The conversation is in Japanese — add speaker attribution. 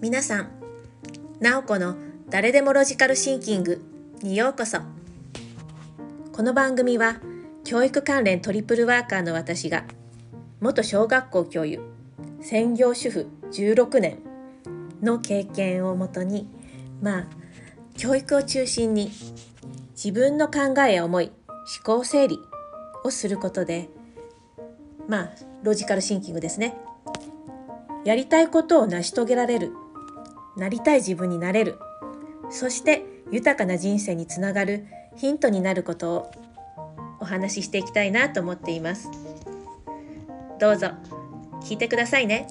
Speaker 1: 皆さん、なおこの誰でもロジカルシンキングにようこそ。この番組は教育関連トリプルワーカーの私が元小学校教諭、専業主婦16年の経験をもとに、まあ、教育を中心に自分の考えや思い、思考整理をすることで、まあ、ロジカルシンキングですね。やりたいことを成し遂げられるなりたい自分になれるそして豊かな人生につながるヒントになることをお話ししていきたいなと思っていますどうぞ聞いてくださいね。